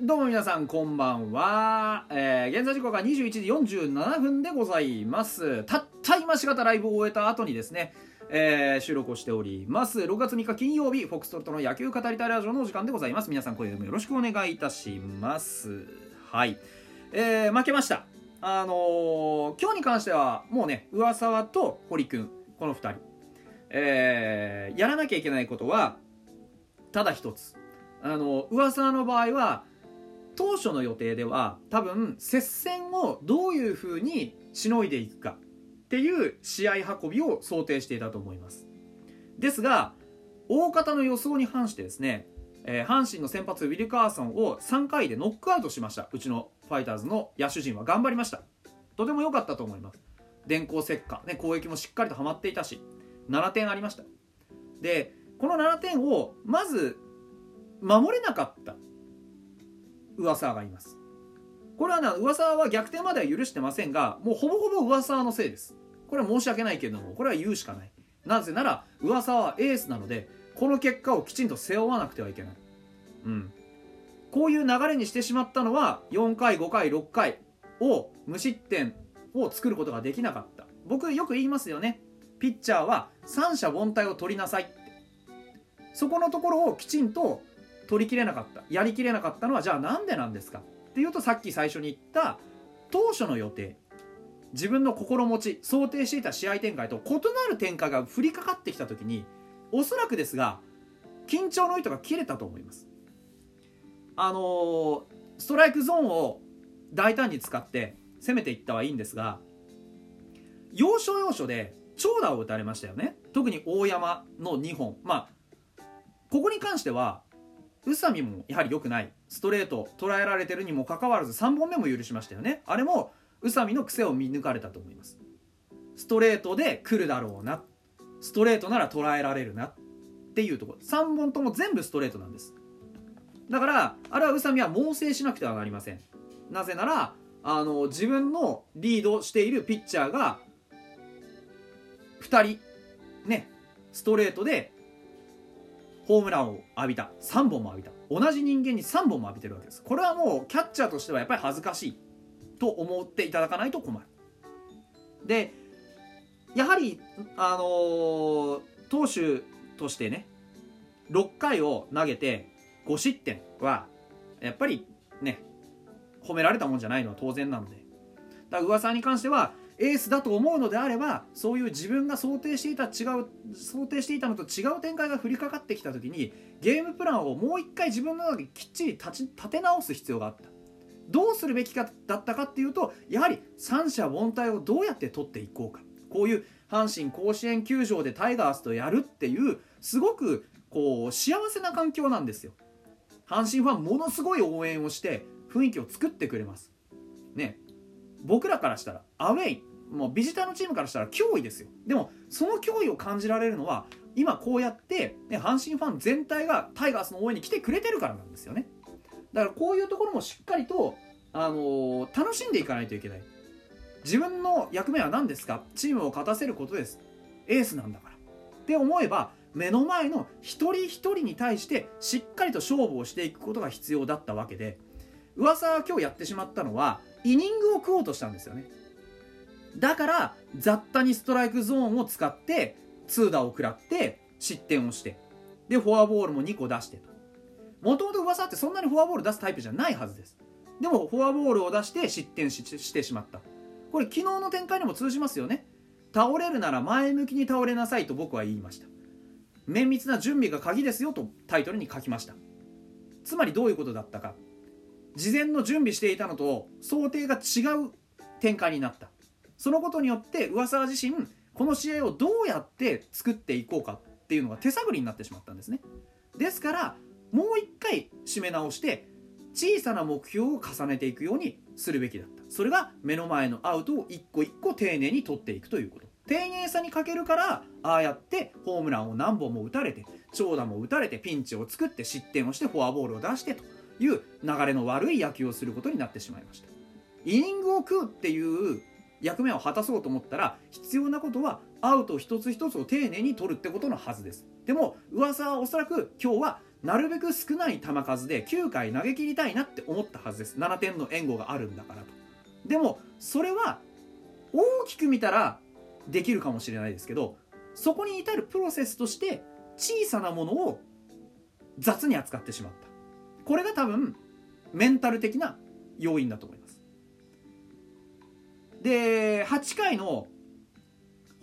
どうも皆さんこんばんは、えー、現在時刻が21時47分でございます。たった今しがたライブを終えた後にですねえー、収録をしております。6月3日金曜日フォックストロットの野球語りたいラジオのお時間でございます。皆さん声でもよろしくお願いいたします。はい。えー、負けました。あのー、今日に関してはもうね上沢と堀君この2人。えー、やらなきゃいけないことはただ一つ。あの噂の場合は当初の予定では多分接戦をどういうふうにしのいでいくかっていう試合運びを想定していたと思います。ですが大方の予想に反してですね、えー、阪神の先発ウィル・カーソンを3回でノックアウトしました。うちのファイターズの野手陣は頑張りました。とても良かったと思います。電光石火、ね、攻撃もしっかりとはまっていたし7点ありました。でこの7点をまず守れなかった噂がいます。これはな噂は逆転までは許してませんがもうほぼほぼ噂のせいです。これは申し訳ないけれどもこれは言うしかない。なぜなら噂はエースなのでこの結果をきちんと背負わなくてはいけない。うん。こういう流れにしてしまったのは4回5回6回を無失点を作ることができなかった。僕よく言いますよね。ピッチャーは三者凡退を取りなさいって。そこのところをきちんと取りきれなかったやりきれなかったのはじゃあなんでなんですか？っていうとさっき最初に言った当初の予定自分の心持ち想定していた試合展開と異なる展開が降りかかってきた時におそらくですが緊張の糸が切れたと思います。あのー、ストライクゾーンを大胆に使って攻めていったはいいんですが要所要所で長打を打たれましたよね。特に大山の2本。まあここに関しては宇佐美もやはり良くない。ストレート捉えられてるにもかかわらず3本目も許しましたよね。あれも宇佐美の癖を見抜かれたと思います。ストレートで来るだろうな。ストレートなら捉えられるな。っていうところ。3本とも全部ストレートなんです。だからあれは宇佐美は猛省しなくてはなりません。なぜならあの自分のリードしているピッチャーが2人ねストレートでホームランを浴びた。3本も浴びた。同じ人間に3本も浴びてるわけです。これはもうキャッチャーとしてはやっぱり恥ずかしいと思っていただかないと困る。でやはりあのー、投手としてね6回を投げて5失点はやっぱりね褒められたもんじゃないのは当然なので。だから噂に関してはエースだと思うのであればそういう自分が想定していた違う想定していたのと違う展開が降りかかってきた時にゲームプランをもう一回自分の中できっちり立ち立て直す必要があった。どうするべきかだったかっていうとやはり三者凡退をどうやって取っていこうか。こういう阪神甲子園球場でタイガースとやるっていうすごくこう幸せな環境なんですよ。阪神ファンものすごい応援をして雰囲気を作ってくれます。ね。僕らからしたらアウェイ。もうビジターのチームからしたら脅威ですよ。でもその脅威を感じられるのは今こうやって、ね、阪神ファン全体がタイガースの応援に来てくれてるからなんですよね。だからこういうところもしっかりと、あのー、楽しんでいかないといけない。自分の役目は何ですか？チームを勝たせることです。エースなんだから。って思えば目の前の一人一人に対してしっかりと勝負をしていくことが必要だったわけで。噂は今日やってしまったのはイニングを食おうとしたんですよね。だから雑多にストライクゾーンを使って痛打を食らって失点をしてでフォアボールも2個出してと。もともと噂ってそんなにフォアボール出すタイプじゃないはずです。でもフォアボールを出して失点してしまった。これ昨日の展開にも通じますよね。倒れるなら前向きに倒れなさいと僕は言いました。綿密な準備が鍵ですよとタイトルに書きました。つまりどういうことだったか。事前の準備していたのと想定が違う展開になった。そのことによって上沢自身この試合をどうやって作っていこうかっていうのが手探りになってしまったんですね。ですからもう一回締め直して小さな目標を重ねていくようにするべきだった。それが目の前のアウトを一個一個丁寧に取っていくということ。丁寧さに欠けるからああやってホームランを何本も打たれて長打も打たれてピンチを作って失点をしてフォアボールを出してという流れの悪い野球をすることになってしまいました。イニングを食うっていう役目を果たそうと思ったら必要なことはアウト一つ一つを丁寧に取るってことのはずです。でも噂はおそらく今日はなるべく少ない球数で9回投げ切りたいなって思ったはずです。7点の援護があるんだからと。でもそれは大きく見たらできるかもしれないですけどそこに至るプロセスとして小さなものを雑に扱ってしまった。これが多分メンタル的な要因だと思います。で8回の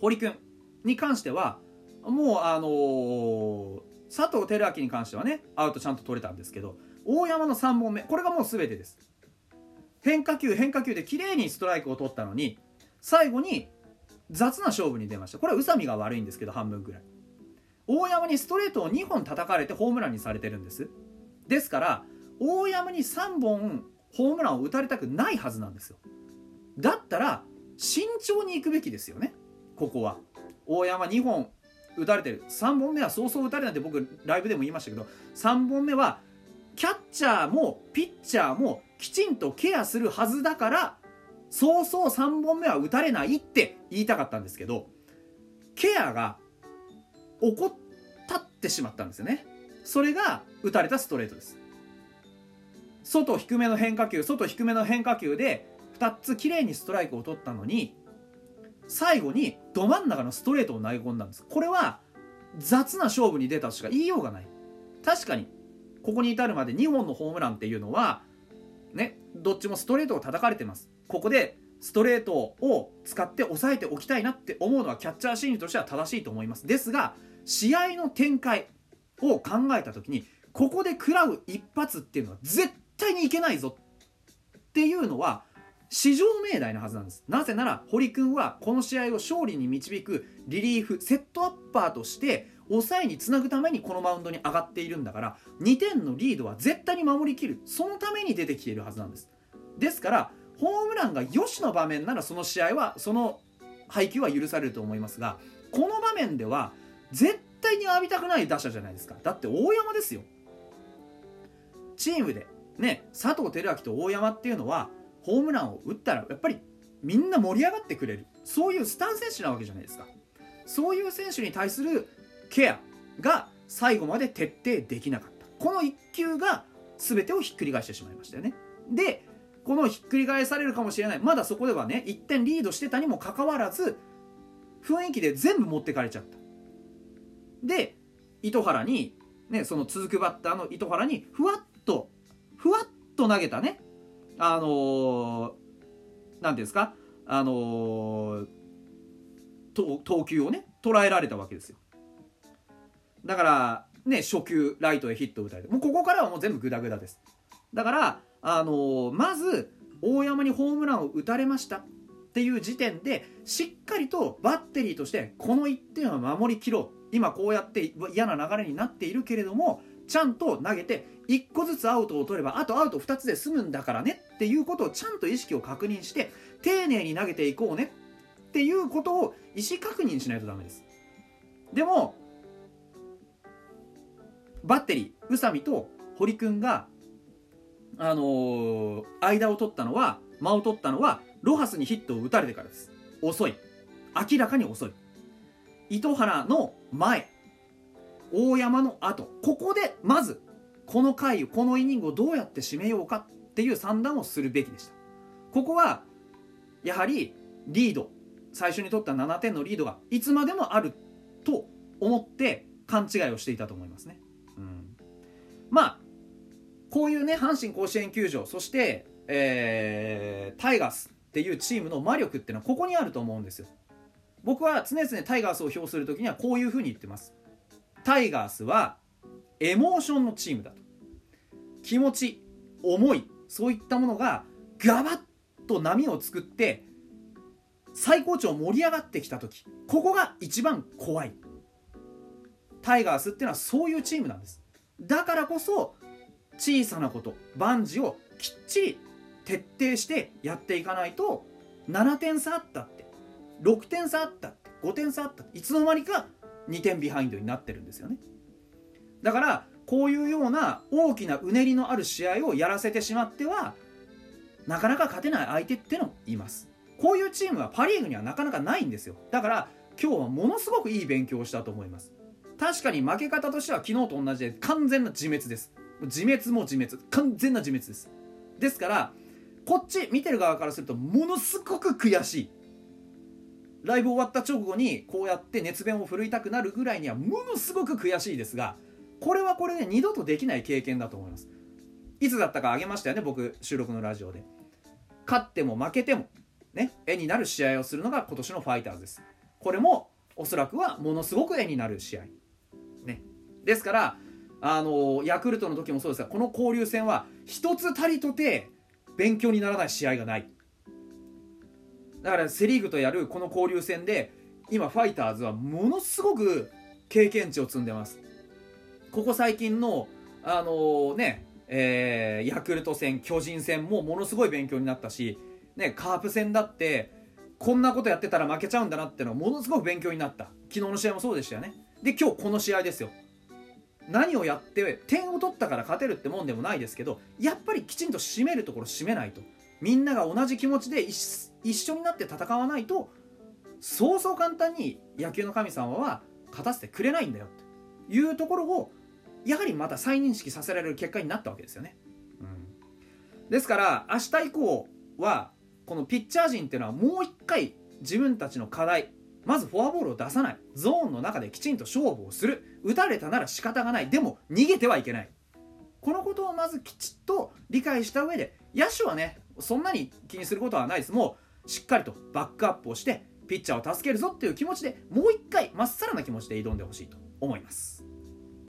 堀君に関してはもうあのー、佐藤輝明に関してはねアウトちゃんと取れたんですけど大山の3本目これがもう全てです。変化球変化球で綺麗にストライクを取ったのに最後に雑な勝負に出ました。これは宇佐美が悪いんですけど半分ぐらい。大山にストレートを2本叩かれてホームランにされてるんです。ですから大山に3本ホームランを打たれたくないはずなんですよ。だったら慎重に行くべきですよね。ここは。大山2本打たれてる。3本目はそうそう打たれないって僕ライブでも言いましたけど3本目はキャッチャーもピッチャーもきちんとケアするはずだからそうそう3本目は打たれないって言いたかったんですけどケアが怠ってしまったんですよね。それが打たれたストレートです。外低めの変化球外低めの変化球で2つきれいにストライクを取ったのに最後にど真ん中のストレートを投げ込んだんです。これは雑な勝負に出たしか言いようがない。確かにここに至るまで2本のホームランっていうのはねどっちもストレートを叩かれてます。ここでストレートを使って抑えておきたいなって思うのはキャッチャー心理としては正しいと思います。ですが試合の展開を考えた時にここで食らう一発っていうのは絶対にいけないぞっていうのは至上命題なはずなんです。なぜなら堀君はこの試合を勝利に導くリリーフセットアッパーとして抑えにつなぐためにこのマウンドに上がっているんだから2点のリードは絶対に守りきる。そのために出てきているはずなんです。ですからホームランがよしの場面ならその試合はその配球は許されると思いますがこの場面では絶対に浴びたくない打者じゃないですか。だって大山ですよ。チームでね佐藤輝明と大山っていうのはホームランを打ったらやっぱりみんな盛り上がってくれる。そういうスター選手なわけじゃないですか。そういう選手に対するケアが最後まで徹底できなかった。この1球が全てをひっくり返してしまいましたよね。でこのひっくり返されるかもしれない。まだそこではね1点リードしてたにもかかわらず雰囲気で全部持ってかれちゃった。で糸原に、ね、その続くバッターの糸原にふわっとふわっと投げたね。あのー、ていうんですか？あの、投球をね捉えられたわけですよ。だからね初球ライトへヒットを打たれてもうここからはもう全部グダグダです。だからあの、まず大山にホームランを打たれました。っていう時点でしっかりとバッテリーとしてこの1点は守りきろう。今こうやって嫌な流れになっているけれどもちゃんと投げて1個ずつアウトを取ればあとアウト2つで済むんだからねっていうことをちゃんと意識を確認して丁寧に投げていこうねっていうことを意思確認しないとダメです。でもバッテリー宇佐美と堀君があのー、間を取ったのは間を取ったのはロハスにヒットを打たれてからです。遅い。明らかに遅い。糸原の前。大山の後。ここでまずこの回このイニングをどうやって締めようかっていう算段をするべきでした。ここはやはりリード最初に取った7点のリードがいつまでもあると思って勘違いをしていたと思いますね、うん、まあこういうね阪神甲子園球場そして、えー、タイガースっていうチームの魔力っていうのはここにあると思うんですよ。僕は常々タイガースを評する時にはこういうふうに言ってます。タイガースはエモーションのチームだと。気持ち思いそういったものがガバッと波を作って最高潮盛り上がってきた時ここが一番怖い。タイガースっていうのはそういうチームなんです。だからこそ小さなこと万事をきっちり徹底してやっていかないと7点差あったって6点差あったって5点差あったっていつの間にか2点ビハインドになってるんですよね。だからこういうような大きなうねりのある試合をやらせてしまってはなかなか勝てない相手ってのもいます。こういうチームはパ・リーグにはなかなかないんですよ。だから今日はものすごくいい勉強をしたと思います。確かに負け方としては昨日と同じで完全な自滅です。自滅も自滅。完全な自滅です。ですからこっち見てる側からするとものすごく悔しい。ライブ終わった直後にこうやって熱弁を振るいたくなるぐらいにはものすごく悔しいですがこれはこれで二度とできない経験だと思います。いつだったかあげましたよね僕収録のラジオで。勝っても負けてもね絵になる試合をするのが今年のファイターズです。これもおそらくはものすごく絵になる試合。ね。ですからあのヤクルトの時もそうですがこの交流戦は一つたりとて勉強にならない試合がない。だからセ・リーグとやるこの交流戦で今ファイターズはものすごく経験値を積んでます。ここ最近のあのねえー、ヤクルト戦巨人戦もものすごい勉強になったし、ね、カープ戦だってこんなことやってたら負けちゃうんだなってのはものすごく勉強になった。昨日の試合もそうでしたよね。で今日この試合ですよ。何をやって点を取ったから勝てるってもんでもないですけどやっぱりきちんと締めるところ締めないと。みんなが同じ気持ちで一緒になって戦わないとそうそう簡単に野球の神様は勝たせてくれないんだよというところをやはりまた再認識させられる結果になったわけですよね。うん、ですから明日以降はこのピッチャー陣っていうのはもう一回自分たちの課題まずフォアボールを出さない。ゾーンの中できちんと勝負をする。打たれたなら仕方がない。でも逃げてはいけない。このことをまずきちっと理解した上で野手はねそんなに気にすることはないです。もうしっかりとバックアップをしてピッチャーを助けるぞっていう気持ちでもう一回まっさらな気持ちで挑んでほしいと思います。